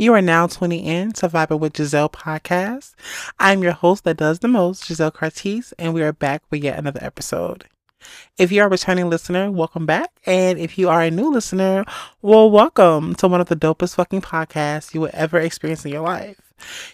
You are now tuning in to Vibing with Jazel podcast. I'm your host that does the most, Jazel Cartiz, and we are back with yet another episode. If you are a returning listener, welcome back. And if you are a new listener, well, welcome to one of the dopest fucking podcasts you will ever experience in your life.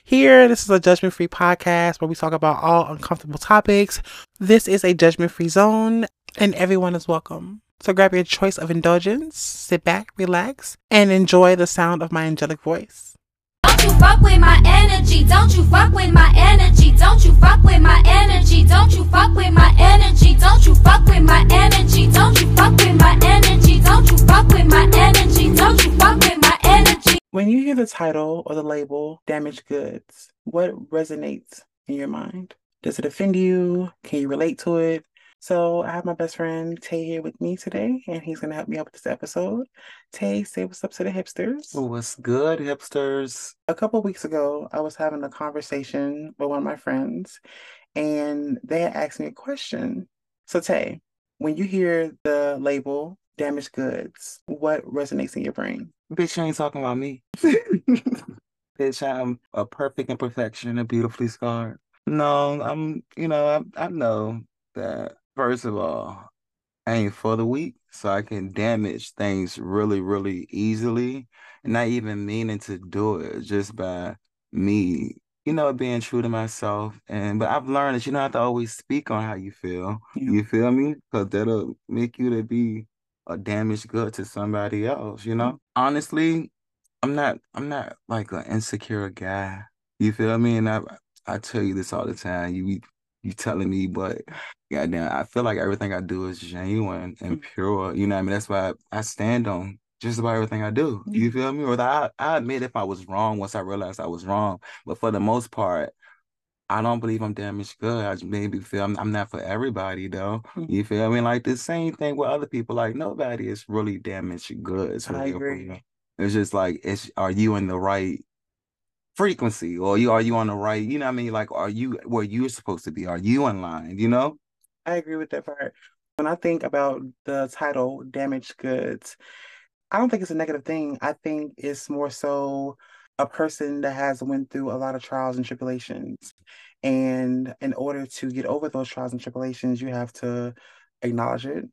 Here, this is a judgment free podcast where we talk about all uncomfortable topics. This is a judgment free zone, and everyone is welcome. So grab your choice of indulgence, sit back, relax, and enjoy the sound of my angelic voice. Don't you fuck with my energy, don't you fuck with my energy, don't you fuck with my energy, don't you fuck with my energy, don't you fuck with my energy, don't you fuck with my energy, don't you fuck with my energy, don't you fuck with my energy. When you hear the title or the label damaged goods, what resonates in your mind? Does it offend you? Can you relate to it? So I have my best friend Tay here with me today, and he's gonna help me out with this episode. Tay, say what's up to the hipsters. What's good, hipsters? A couple weeks ago, I was having a conversation with one of my friends, and they had asked me a question. So Tay, when you hear the label damaged goods, what resonates in your brain? Bitch, you ain't talking about me. Bitch, I'm a perfect imperfection and beautifully scarred. No, I'm, you know, I, I know that, first of all, I ain't for the weak, so I can damage things really, really easily. And not even meaning to do it, just by me, you know, being true to myself. And but I've learned that you don't have to always speak on how you feel. Yeah. You feel me? Because that'll make you to be a damaged good to somebody else, you know? Honestly, I'm not I'm not like an insecure guy. You feel me? And I I tell you this all the time. You you telling me, but goddamn, I feel like everything I do is genuine and pure. You know what I mean? That's why I, I stand on just about everything I do. You feel me? Or I I admit if I was wrong once I realized I was wrong. But for the most part, I don't believe I'm damaged good. I maybe feel I'm, I'm not for everybody though. Mhm. You feel me? Like the same thing with other people. Like nobody is really damaged goods. I agree. It's just like it's are you in the right frequency or you are you on the right, you know what I mean? Like are you where you're supposed to be? Are you in line, you know? I agree with that part. When I think about the title damaged goods, I don't think it's a negative thing. I think it's more so a person that has went through a lot of trials and tribulations. And in order to get over those trials and tribulations, you have to acknowledge it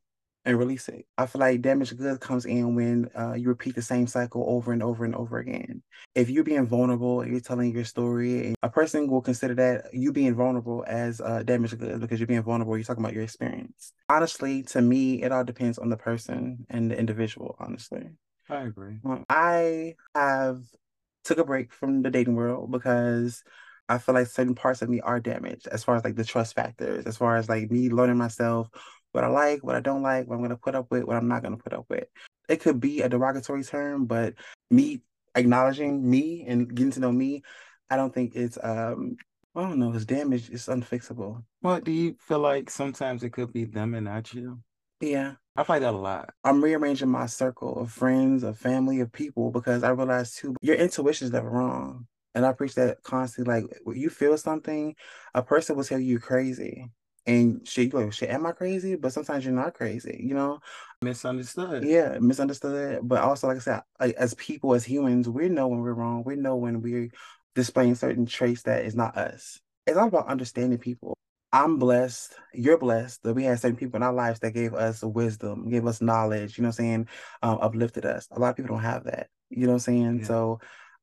and release it. I feel like damaged goods comes in when uh, you repeat the same cycle over and over and over again. If you're being vulnerable and you're telling your story, a person will consider that you being vulnerable as uh, damaged goods because you're being vulnerable. You're talking about your experience. Honestly, to me, it all depends on the person and the individual. Honestly, I agree. I have took a break from the dating world because I feel like certain parts of me are damaged as far as like the trust factors, as far as like me learning myself, what I like, what I don't like, what I'm gonna put up with, what I'm not gonna put up with. It could be a derogatory term, but me acknowledging me and getting to know me, I don't think it's um I don't know, it's damaged, it's unfixable. What do you feel like sometimes it could be them and not you? Yeah. I fight that a lot. I'm rearranging my circle of friends, of family, of people because I realize too, your intuition is never wrong. And I preach that constantly. Like, when you feel something, a person will tell you you're crazy. And shit, you like, shit, am I crazy? But sometimes you're not crazy, you know? Misunderstood. Yeah, misunderstood. But also, like I said, like, as people, as humans, we know when we're wrong. We know when we're displaying certain traits that is not us. It's all about understanding people. I'm blessed, you're blessed that we had certain people in our lives that gave us wisdom, gave us knowledge, you know what I'm saying, um, uplifted us. A lot of people don't have that, you know what I'm saying? Yeah. So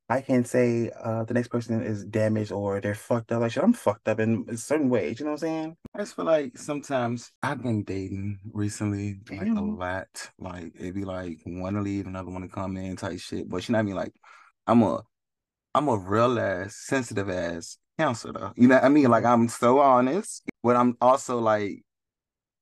I can't say uh, the next person is damaged or they're fucked up. Like, shit, I'm fucked up in certain ways, you know what I'm saying? I just feel like sometimes I've been dating recently, like a lot. Like it'd be like one to leave, another one to come in type shit. But you know what I mean? Like I'm a I'm a real ass, sensitive ass counselor. You know what I mean? Like I'm so honest, but I'm also like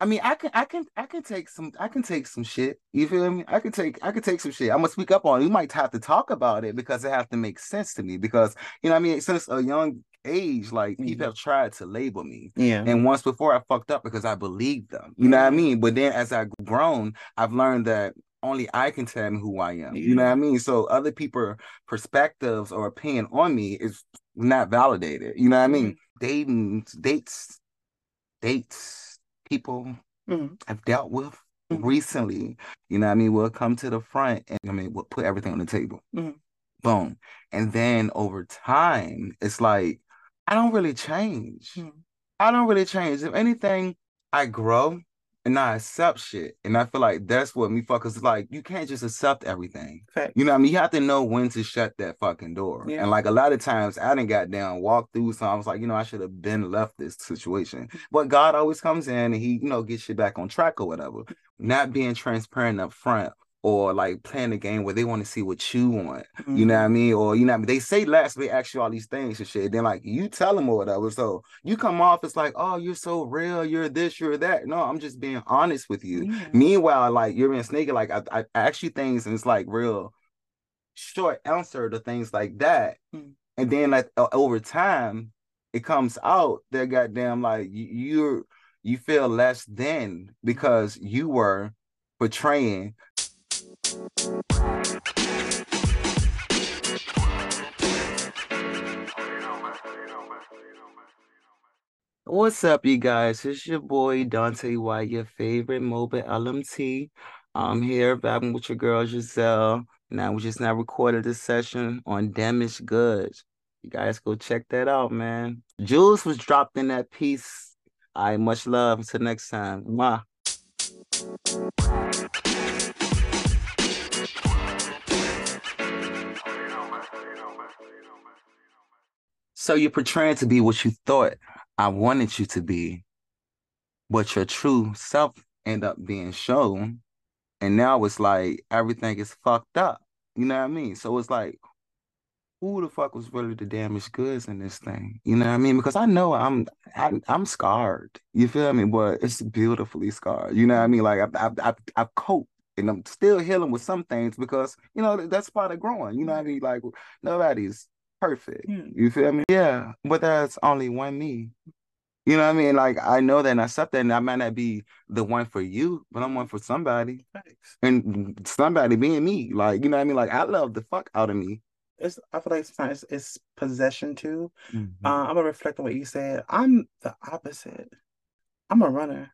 I mean, I can, I can, I can take some, I can take some shit. You feel me? I can take, I can take some shit. I'm gonna speak up on it. We might have to talk about it because it has to make sense to me. Because you know, what I mean, since a young age, like people Mhm. have tried to label me, Yeah. and once before I fucked up because I believed them. You know what I Mhm. mean? But then as I've grown, I've learned that only I can tell me who I am. You know what I mean? So other people perspectives or opinion on me is not validated. You know what I mean? Dating, dates, dates, people Mhm. I've dealt with Mhm. recently, you know what I mean, will come to the front and I mean, we'll put everything on the table. Mhm. Boom. And then over time, it's like I don't really change. Hmm. I don't really change. If anything, I grow and I accept shit. And I feel like that's what me fuckers like. You can't just accept everything. Fact. You know what I mean? You have to know when to shut that fucking door. Yeah. And like a lot of times I didn't got down, walked through so I was like, you know, I should have been left this situation. Mm. But God always comes in and he, you know, gets you back on track or whatever. Not being transparent up front or like playing a game where they want to see what you want. You know what I Mhm. mean? Or you know what I mean? They say last, they ask you all these things and shit. Then like you tell them or whatever. So you come off it's like, oh, you're so real, you're this, you're that. No, I'm just being honest with you. Yeah. Meanwhile, like you're being sneaky, like I, I ask you things and it's like real short answer to things like that. Mm. And then like over time, it comes out that goddamn like you you're you feel less than because you were portraying What's up, you guys? It's your boy Donte White, your favorite mobile LMT. I'm here vibing with your girl Jazel. Now we just now recorded this session on damaged goods. You guys go check that out, man. Jules was dropped in that piece. I much love. Until next time. Mwah. So you're portraying to be what you thought I wanted you to be, but your true self end up being shown. And now it's like everything is fucked up. You know what I mean? So it's like, who the fuck was really the damaged goods in this thing? You know what I mean? Because I know I'm I, I'm scarred. You feel me? But it's beautifully scarred. You know what I mean? Like I've I've I've, I've coped. And I'm still healing with some things because you know that's part of growing. You know what I mean? Like nobody's perfect. Yeah. You feel me? Yeah, but there's only one me. You know what I mean? Like I know that and I accept that, and I might not be the one for you, but I'm one for somebody, Facts. and somebody being me. Like you know what I mean? Like I love the fuck out of me. It's I feel like sometimes it's possession too. Mhm. Uh, I'm gonna reflect on what you said. I'm the opposite. I'm a runner.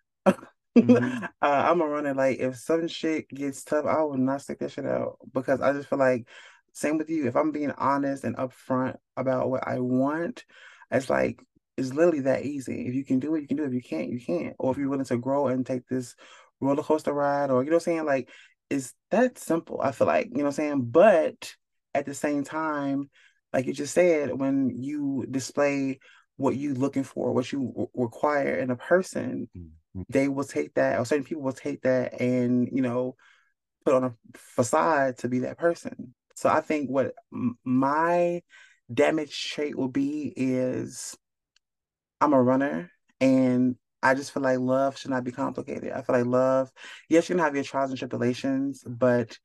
Mhm. uh, I'm a runner. Like if some shit gets tough, I will not stick that shit out because I just feel like same with you. If I'm being honest and upfront about what I want, it's like it's literally that easy. If you can do it, you can do it. If you can't, you can't. Or if you're willing to grow and take this roller coaster ride, or you know what I'm saying, like it's that simple. I feel like you know what I'm saying. But at the same time, like you just said, when you display what you looking for, what you re- require in a person, Mhm. they will take that, or certain people will take that and, you know, put on a facade to be that person. So I think what m- my damage trait will be is I'm a runner and I just feel like love should not be complicated. I feel like love, yes, you can have your trials and tribulations, but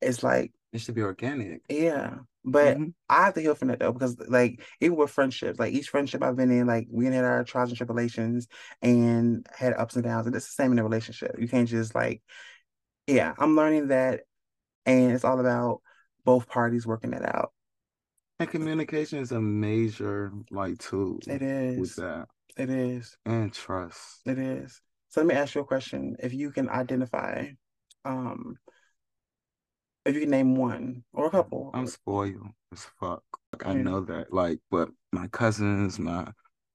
it's like, It should be organic. yeah. But Mhm. I have to heal from that though, because like even with friendships, like each friendship I've been in, like we had our trials and tribulations and had ups and downs, and it's the same in a relationship. You can't just like, yeah, I'm learning that, and it's all about both parties working it out. And communication is a major like tool It is with that. It is. and trust. it is. So let me ask you a question. If you can identify, um, if you can name one or a couple, I'm spoiled as fuck. Like, I know that. Like, but my cousins, my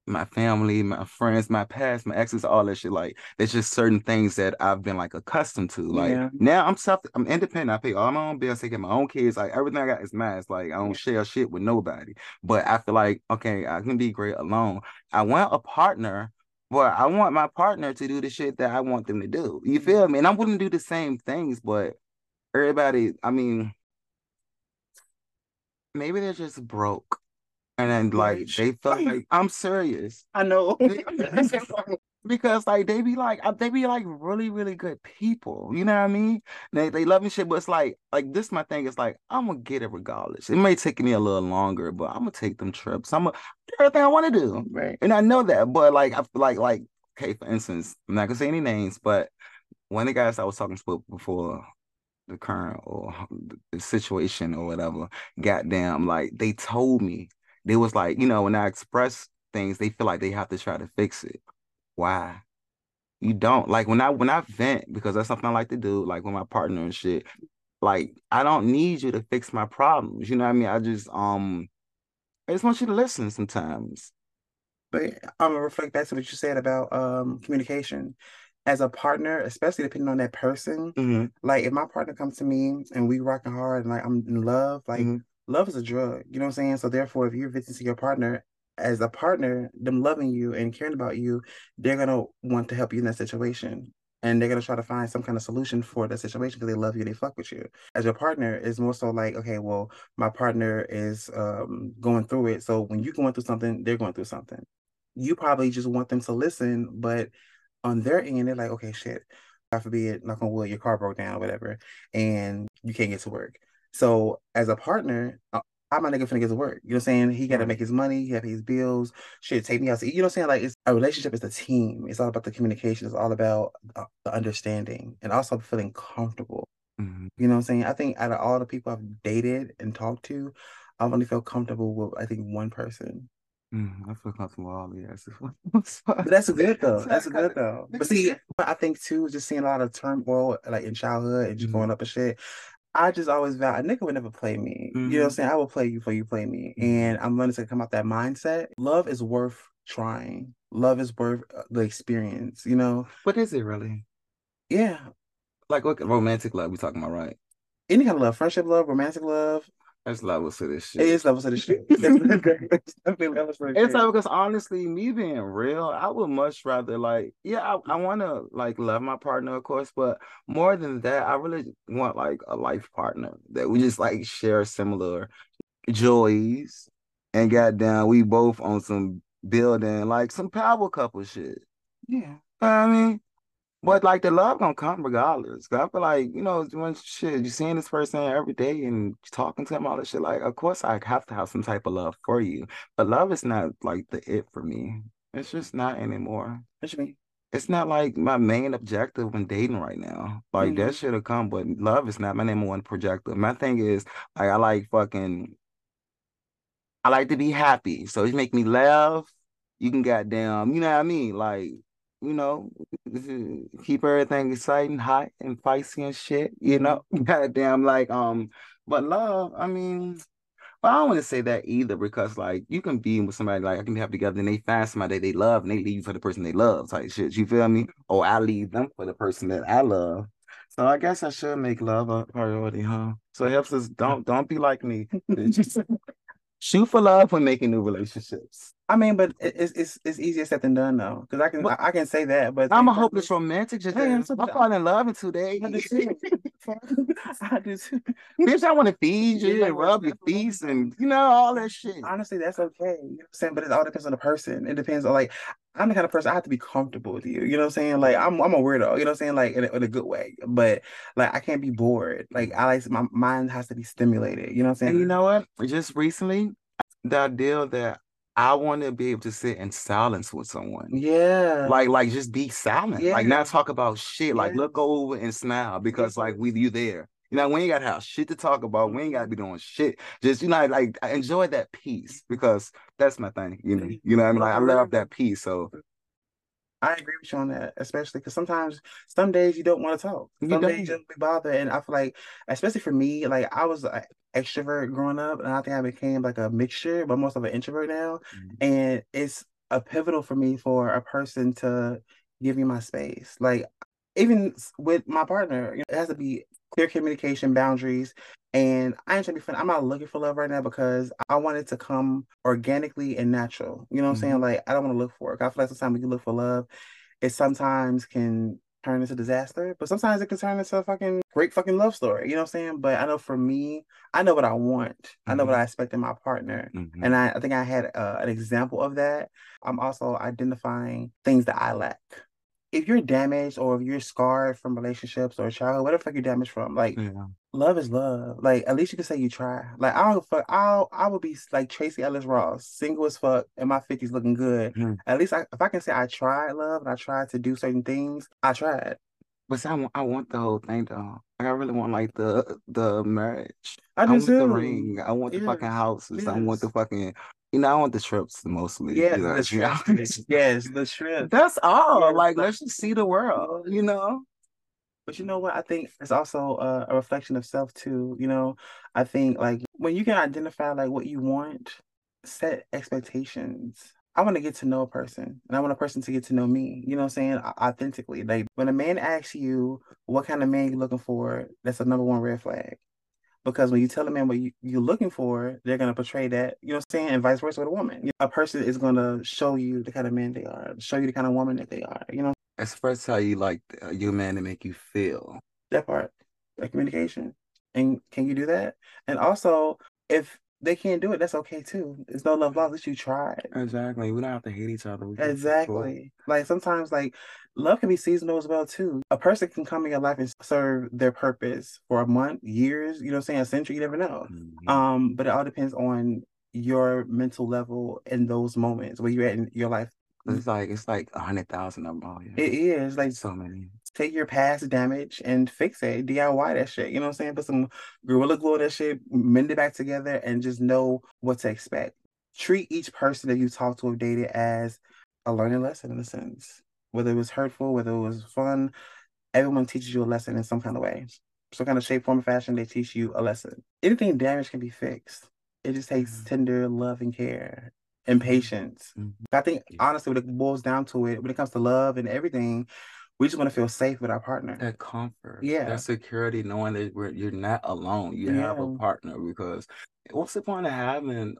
my family, my friends, my past, my exes, all that shit. Like, there's just certain things that I've been like accustomed to. Like Yeah. now, I'm self, I'm independent. I pay all my own bills, taking my own kids. Like everything I got is mine. It's like I don't share shit with nobody. But I feel like okay, I can be great alone. I want a partner. But I want my partner to do the shit that I want them to do. You feel me? And I'm willing to do the same things, but everybody, I mean, maybe they're just broke. And then like they felt like I'm serious. I know. Because like they be like uh, they be like really, really good people. You know what I mean? They they love me shit, but it's like like this my thing is like I'm gonna get it regardless. It may take me a little longer, but I'm gonna take them trips. I'm gonna do everything I want to do. Right. And I know that, but like I feel like like okay, for instance, I'm not gonna say any names, but one of the guys I was talking to before the current or the situation or whatever, goddamn, like they told me they was like, you know, when I express things, they feel like they have to try to fix it. Why? You don't like when I when I vent because that's something I like to do, like with my partner and shit. like I don't need you to fix my problems. You know what I mean? I just um I just want you to listen sometimes. But I'm gonna reflect back to what you said about um communication. As a partner, especially depending on that person, Mm-hmm. like if my partner comes to me and we rocking hard and like I'm in love, like Mhm. Love is a drug, you know what I'm saying? So therefore, if you're visiting your partner as a partner, them loving you and caring about you, they're gonna want to help you in that situation. And they're gonna try to find some kind of solution for that situation because they love you, they fuck with you. As your partner, it's more so like, okay, well, my partner is um going through it. So when you're going through something, they're going through something. You probably just want them to listen, but on their end, they're like, okay, shit. God forbid, knock on wood, your car broke down whatever, and you can't get to work. So as a partner, uh, how my nigga finna get to work? You know what I'm saying? He gotta make his money, he gotta pay his bills, shit, take me out to eat. You know what I'm saying? Like it's a relationship is a team. It's all about the communication, it's all about uh, the understanding and also feeling comfortable. Mhm. You know what I'm saying? I think out of all the people I've dated and talked to, I've only felt comfortable with I think one person. Mm, I feel comfortable with all the. But that's good though. That's good though. But see, I think too, just seeing a lot of turmoil like in childhood and just Mhm. growing up and shit. I just always vow a nigga would never play me. You know what I'm saying? I will play you before you play me. And I'm learning to come out that mindset. Love is worth trying. Love is worth uh, the experience, you know? What is it really? Yeah. Like what romantic love we talking about, right? Any kind of love, friendship love, romantic love. That's levels to this shit. It is levels of this shit. It's definitely levels It's like because honestly, me being real, I would much rather like, yeah, I, I want to like love my partner, of course, but more than that, I really want like a life partner that we just like share similar joys, and goddamn, we both on some building like some power couple shit. Yeah. You know I mean? But like the love gonna come regardless. 'Cause I feel like, you know, when shit, you seeing this person every day and talking to him, all that shit, like of course I have to have some type of love for you. But love is not like the it for me. It's just not anymore. What you mean? It's not like my main objective when dating right now. Like that Mhm. should have come, but love is not my number one projective. My thing is like I like fucking I like to be happy. So you make me laugh. You can goddamn, you know what I mean? Like, you know, keep everything exciting, hot and feisty and shit, you know? Goddamn, like, um, but love, I mean, well, I don't want to say that either because like you can be with somebody like I can be happy together and they find somebody they love and they leave for the person they love type shit. You feel me? Or I leave them for the person that I love. So I guess I should make love a priority, huh? So it helps us don't don't be like me. Shoot for love when making new relationships. I mean, but it's it's it's easier said than done though, because I can But- I, can say that, but I'm a hopeless romantic. Just I am I too. fall in love in two days. I. I. Bitch, I want to feed you Yeah, and rub your feet and you know all that shit. Honestly, that's okay. You know what I'm saying? But it all depends on the person. It depends on like I'm the kind of person I have to be comfortable with you. You know what I'm saying? Like I'm I'm a weirdo. You know what I'm saying? Like in a, in a good way. But like I can't be bored. Like I like my mind has to be stimulated. You know what I'm saying? And you know what? Just recently, the deal that I want to be able to sit in silence with someone. Yeah. Like, like just be silent. Like not talk about shit. Like Yes. look over and smile because like we you there. You know, we ain't gotta have shit to talk about. We ain't gotta be doing shit. Just you know, like I enjoy that peace because that's my thing. You know, you know what I mean? Like I love that peace. So I agree with you on that, especially because sometimes some days you don't want to talk. You Some days don't. you don't be bothered. And I feel like, especially for me, like I was an extrovert growing up, and I think I became like a mixture, but most of an introvert now. Mm. And it's a pivotal for me for a person to give me my space. Like even with my partner, you know, it has to be clear communication, boundaries. And I ain't trying to be funny. I'm not looking for love right now because I want it to come organically and natural. You know what I'm saying? Like I don't want to look for it. I feel like sometimes when you look for love, it sometimes can turn into disaster, but sometimes it can turn into a fucking great fucking love story. You know what I'm saying? But I know for me, I know what I want. I know what I expect in my partner. Mhm. And I, I think I had uh, an example of that. I'm also identifying things that I lack. If you're damaged or if you're scarred from relationships or childhood, whatever the fuck you're damaged from, like yeah. love is love. Like at least you can say you try. Like I don't fuck. I'll I would be like Tracee Ellis Ross, single as fuck, in my fifties, looking good. Mhm. At least I, if I can say I tried love and I tried to do certain things, I tried. But see, I want, I want the whole thing though. Like I really want like the the marriage. I do want the ring. I want the Yes, fucking houses. I want the fucking. You know, I want the trips mostly. Yeah, you know, the trip. yes, the trip. That's all. Yes, like, let's just see the world. You know. But you know what? I think it's also a, a reflection of self too. You know, I think like when you can identify like what you want, set expectations. I want to get to know a person and I want a person to get to know me, you know what I'm saying? Authentically. Like when a man asks you what kind of man you're looking for, that's a number one red flag. Because when you tell a man what you, you're looking for, they're going to portray that, you know what I'm saying? And vice versa with a woman. A person is going to show you the kind of man they are, show you the kind of woman that they are, you know? Express how you like uh, your man to make you feel. That part, that communication. And can you do that? And also, if they can't do it, that's okay too. It's no love lost. that you tried. Exactly. We don't have to hate each other. Exactly. Like sometimes, like love can be seasonal as well too. A person can come in your life and serve their purpose for a month, years. You know, what I'm saying a century. You never know. Mm-hmm. Um, but it all depends on your mental level in those moments where you're at in your life. It's like it's like a hundred thousand of them all. Yeah. It is like so many take your past damage and fix it. DIY that shit. You know what I'm saying? Put some gorilla glue that shit, mend it back together, and just know what to expect. Treat each person that you talk to or dated as a learning lesson in a sense. Whether it was hurtful, whether it was fun, everyone teaches you a lesson in some kind of way. Some kind of shape, form, or fashion, they teach you a lesson. Anything damaged can be fixed. It just takes mm-hmm. tender love and care and mm-hmm. patience. Mm-hmm. I think honestly, when it boils down to it, when it comes to love and everything, we just want to feel safe with our partner. That comfort, yeah, that security, knowing that we're, you're not alone. You yeah. have a partner because what's the point of having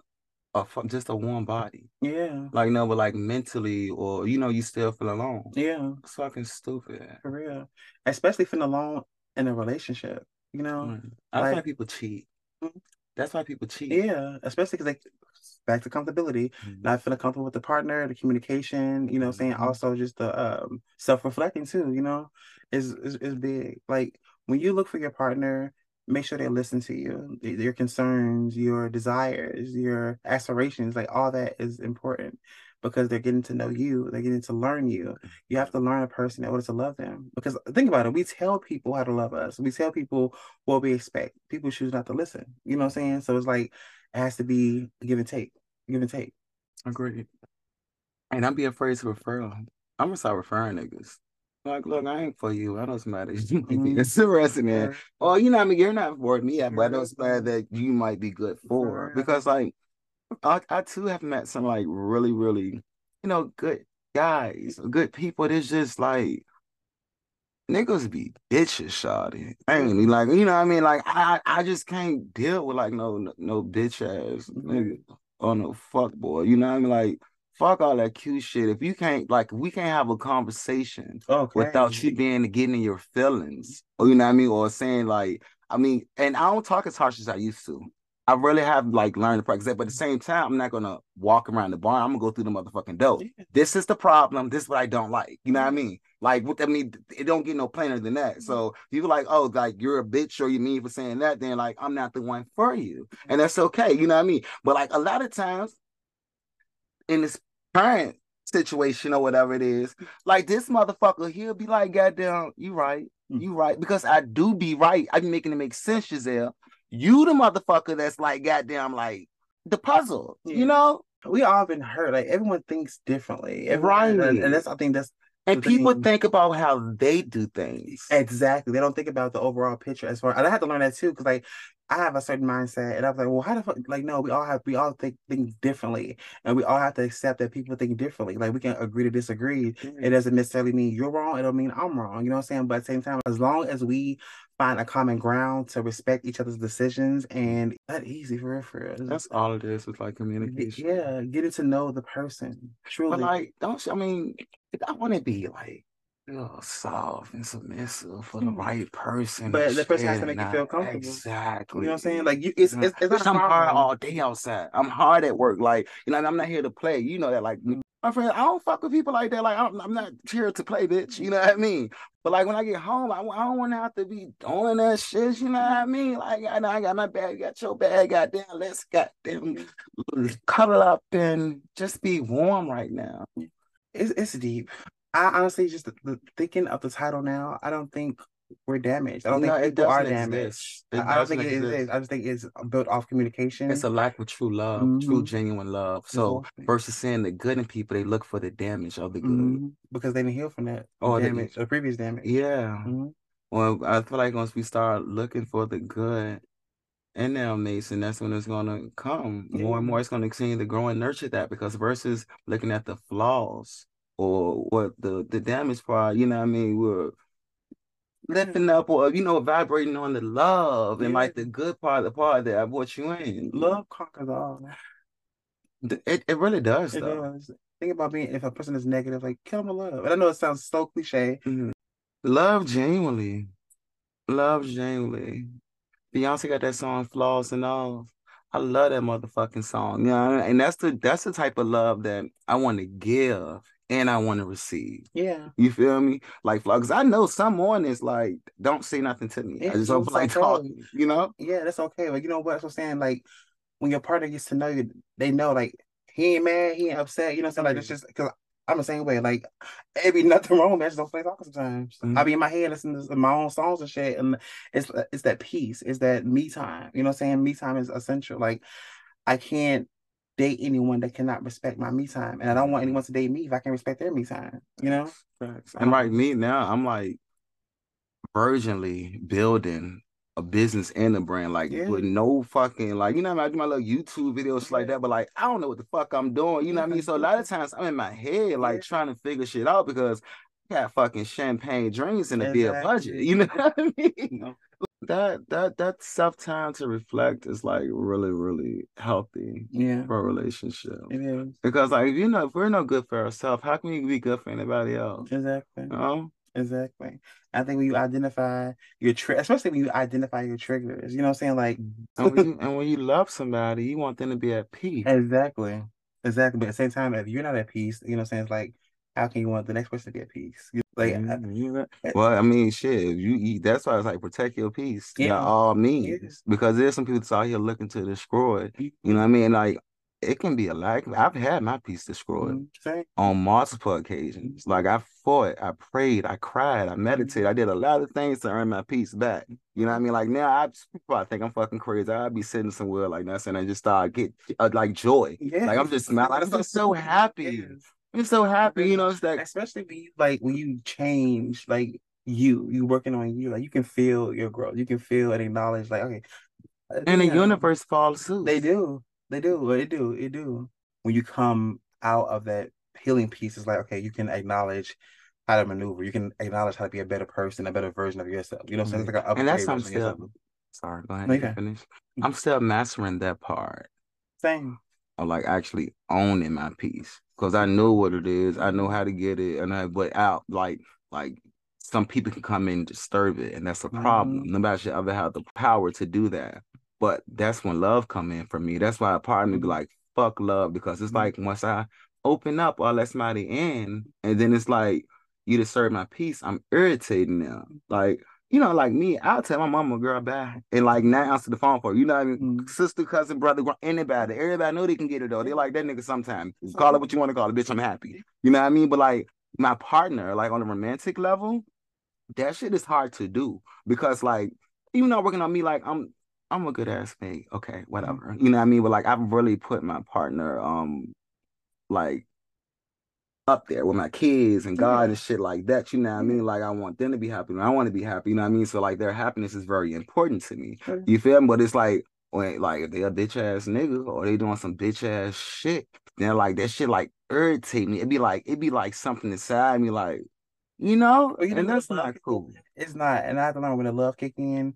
a just a warm body? Yeah, like no, but like mentally, or you know, you still feel alone. Yeah, it's fucking stupid for real. Especially feeling alone in a relationship. You know, mm. I like, people cheat. Mm-hmm. That's why people cheat. Yeah, especially because they back to comfortability, mm-hmm. not feeling comfortable with the partner, the communication, you know, mm-hmm. saying also just the um, self reflecting too, you know, is, is is big. Like when you look for your partner, make sure they listen to you, your concerns, your desires, your aspirations, like all that is important because they're getting to know you, they're getting to learn you. You have to learn a person in order to love them. Because think about it, we tell people how to love us. We tell people what we expect. People choose not to listen. You know what I'm saying? So it's like it has to be give and take, give and take. Agreed. And I'm be afraid to refer. I'm gonna start referring niggas. Like, look, I ain't for you. I know somebody you might be interested in. Well, you know, I mean, you're not for me, but I know somebody that you might be good for. Because, like, I, I too have met some like really, really, you know, good guys, good people. It's just like niggas be bitches, shawty. Ain't like, you know what I mean? Like I I just can't deal with like no no bitch ass nigga or no fuck boy. You know what I mean? Like fuck all that cute shit. If you can't like we can't have a conversation okay. without you being getting in your feelings. Or you know what I mean? Or saying like, I mean, and I don't talk as harsh as I used to. I really have like learned to practice that, but at the same time, I'm not gonna walk around the barn. I'm gonna go through the motherfucking door. Yeah. This is the problem. This is what I don't like. You know what I mm-hmm. mean? Like, what I mean, it don't get no plainer than that. Mm-hmm. So you like, oh, like you're a bitch or you mean for saying that, then like I'm not the one for you, mm-hmm. and that's okay. You know what I mean? But like a lot of times in this current situation or whatever it is, like this motherfucker, he'll be like, goddamn, you right, mm. you right, because I do be right. I be making it make sense, Jazel. You the motherfucker that's like goddamn like the puzzle, yeah. you know? We all been hurt. Like everyone thinks differently. Everyone, right. And, and that's I think that's and people thing. think about how they do things. Exactly. They don't think about the overall picture as far and I had to learn that too, because like I have a certain mindset and I was like, well, how the fuck like no, we all have we all think things differently. And we all have to accept that people think differently. Like we can agree to disagree. Mm-hmm. It doesn't necessarily mean you're wrong, it don't mean I'm wrong. You know what I'm saying? But at the same time, as long as we find a common ground to respect each other's decisions and that easy for real, for real. That's all it is. It's like communication. Yeah, getting to know the person. Truly. But like, don't I mean, I want to be like you know, soft and submissive for the hmm. right person. But the person has to make you feel comfortable. Exactly. You know what I'm saying? Like you, it's it's, it's not. I'm hard all day outside. I'm hard at work. Like you know, I'm not here to play. You know that. Like my friend, I don't fuck with people like that. Like I'm, I'm not here to play, bitch. You know what I mean? But like when I get home, I, I don't want to have to be doing that shit. You know what I mean? Like I, know I got my bag, got your bag, goddamn. Let's goddamn cuddle up and just be warm right now. It's it's deep. I honestly just the, thinking of the title now. I don't think we're damaged. I don't no, think people are damaged. I don't think exist. it is. I just think it's built off communication. It's a lack of true love, mm-hmm. true genuine love. So exactly. versus seeing the good in people, they look for the damage of the good mm-hmm. because they didn't heal from that or damage the, or previous damage. Yeah. Mm-hmm. Well, I feel like once we start looking for the good and now Mason, that's when it's gonna come more and more. It's gonna continue to grow and nurture that because versus looking at the flaws or what the the damage part, you know what I mean? We're lifting up or you know vibrating on the love and like the good part, the part that I brought you in. Love conquers all. It it really does It though. does. Think about being if a person is negative, like kill them with love. And I know it sounds so cliche. Mhm. Love genuinely. Love genuinely. Beyonce got that song Flaws and All. I love that motherfucking song. You know, and that's the that's the type of love that I want to give and I want to receive. Yeah. You feel me? Like because I know some mornings like don't say nothing to me. I Yeah, just don't like it's okay. talking, you know? Yeah, that's okay. But you know what? I'm saying. Like when your partner gets to know you, they know like he ain't mad, he ain't upset. You know what I'm saying? Like it's just because I'm the same way. Like it be nothing wrong. Man. I just don't play talking sometimes. Mhm. I be in my head listening to my own songs and shit, and it's it's that peace. It's that me time. You know what I'm saying? Me time is essential. Like I can't date anyone that cannot respect my me time, and I don't want anyone to date me if I can respect their me time. You know? Facts. And like me now, I'm like virginally building a business and a brand, like Yeah. with no fucking like you know I, mean? I do my little YouTube videos shit like that, but like I don't know what the fuck I'm doing. You know what I mean? So a lot of mm-hmm. times I'm in my head like Yeah. trying to figure shit out because I got fucking champagne dreams and a beer budget. You know what I mean? You know? That that that self time to reflect is like really really healthy Yeah. for a relationship. It is Because like if you know if we're no good for ourselves, how can we be good for anybody else? exactly. You know? Exactly. I think when you identify your tri especially when you identify your triggers, you know what I'm saying? Like And when you and when you love somebody, you want them to be at peace. exactly. Exactly. But at the same time, if you're not at peace, you know what I'm saying? It's like, how can you want the next person to get peace? You- Like I- Mhm, know? Well, I mean, shit. You eat. That's why it's like protect your peace by Yeah. all means, because there's some people that's out here looking to destroy. You know what I mean? Like it can be a lot. I've had my peace destroyed Mhm. On multiple occasions. Like I fought, I prayed, I cried, I meditated, I did a lot of things to earn my peace back. You know what I mean? Like now, I people probably think I'm fucking crazy. I'd be sitting somewhere like that, and I just start get uh, like joy. Yeah. Like I'm just smiling. I'm so happy. Yes. I'm so happy. You know, it's like Especially when you like when you change, like you, you working on you, like you can feel your growth. You can feel and acknowledge, like, okay. uh, and the universe falls suit. They do. They do. They do. It do. When you come out of that healing piece, it's like, okay, you can acknowledge how to maneuver. You can acknowledge how to be a better person, a better version of yourself. You know what I'm saying? It's like an And that's upgrade I'm version of yourself. still sorry, go ahead. No, you you can can. finish. I'm still mastering that part Same. Of like actually owning my piece. Cause I know what it is. I know how to get it. And I but out like like some people can come in and disturb it, and that's a problem. Mhm. Nobody should ever have the power to do that. But that's when love come in for me. That's why a part of me be Mhm. like, fuck love, because it's Mhm. like once I open up, I let somebody in, and then it's like you disturb my peace. I'm irritating them. Like you know, like me, I'll tell my mama, girl, bye, and like not answer the phone for her. You know what I mean? Mhm. Sister, cousin, brother, anybody, everybody know they can get it though. They like that nigga sometimes. Call it what you want to call it, bitch. I'm happy. You know what I mean? But like my partner, like on a romantic level, that shit is hard to do because like even though working on me, like I'm I'm a good ass mate. Okay, whatever. You know what I mean? But like I've really put my partner um like up there with my kids and God and shit like that. You know what I mean? Like I want them to be happy and I want to be happy. You know what I mean? So like their happiness is very important to me. Sure. You feel me? But it's like when like if they a bitch ass nigga or they doing some bitch ass shit, then like that shit like irritate me. It'd be like it'd be like something inside me like, you know? Well, you and when that's not cool. It's not. And I have to learn when the love kick in.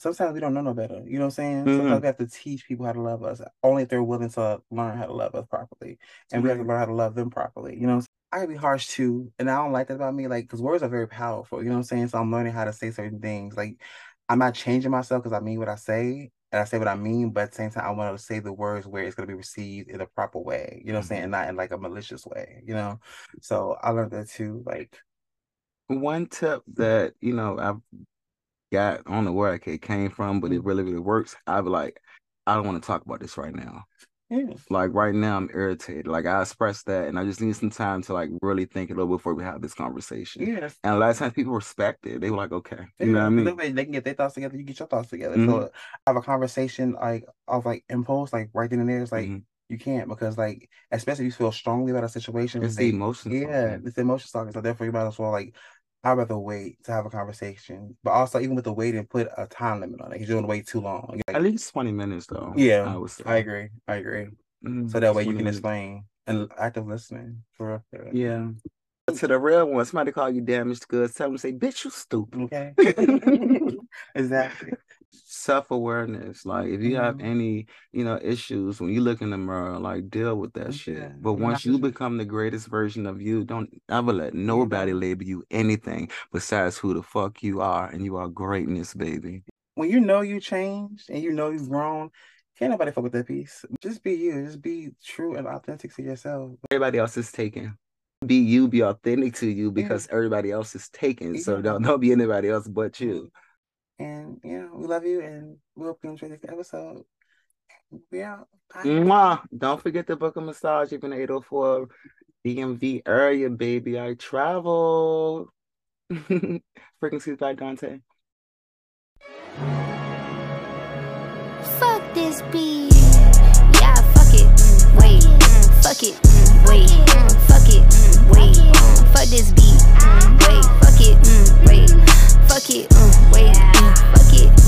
Sometimes we don't know no better. You know what I'm saying? Mhm. Sometimes we have to teach people how to love us. Only if they're willing to learn how to love us properly. And we have to learn how to love them properly. You know, I can be harsh too. And I don't like that about me. Like, because words are very powerful. You know what I'm saying? So I'm learning how to say certain things. Like, I'm not changing myself because I mean what I say. And I say what I mean, but at the same time, I want to say the words where it's going to be received in a proper way. You know what I'm saying? And not in like a malicious way, you know? So I learned that too. Like, One tip that, you know, I've got, I don't know where it came from, but it really, really works. I'd be like, I don't want to talk about this right now. yeah. Like right now, I'm irritated. Like I expressed that, and I just need some time to like really think it over before we have this conversation. Yeah, And a lot of times people respect it. They were like, okay, you know what I mean? way they can get their thoughts together. You get your thoughts together. Mhm. So have a conversation like of like impulse, like right then and there. It's like Mhm. you can't because like especially if you feel strongly about a situation. It's the emotion. yeah, it's emotion talking. So therefore you might as well like I'd rather wait to have a conversation. But also, even with the waiting, put a time limit on it because you're gonna wait too long. Like, At least 20 minutes though. yeah, I would say. I agree. I agree. Mm, So that way you can minutes. explain and active listening for real. Yeah. To the real one, somebody call you damaged goods, tell them say, bitch, you stupid. Okay. exactly. Self-awareness. Like if you have Mhm. any, you know, issues when you look in the mirror, like deal with that Yeah. shit. But You're once you become the greatest version of you, don't ever let nobody label you anything besides who the fuck you are, and you are greatness, baby. When you know you changed and you know you've grown, can't nobody fuck with that piece. Just be you. Just be true and authentic to yourself. Everybody else is taken. Be you, be authentic to you because everybody else is taken. So don't don't be anybody else but you. And yeah, we love you and we hope you enjoyed this episode. We out. Bye. Mwah. Don't forget to book a massage You've been the 804 DMV area, baby. I travel. Frequencies by Donte. Fuck this beat. Yeah, fuck it. Mm, wait. Mm, fuck it. Mm, wait. Mm, fuck it. Mm, wait. Mm, fuck this beat. Mm, wait. Fuck it. Mm, wait. Fuck it. Mm, wait. Mm, fuck it.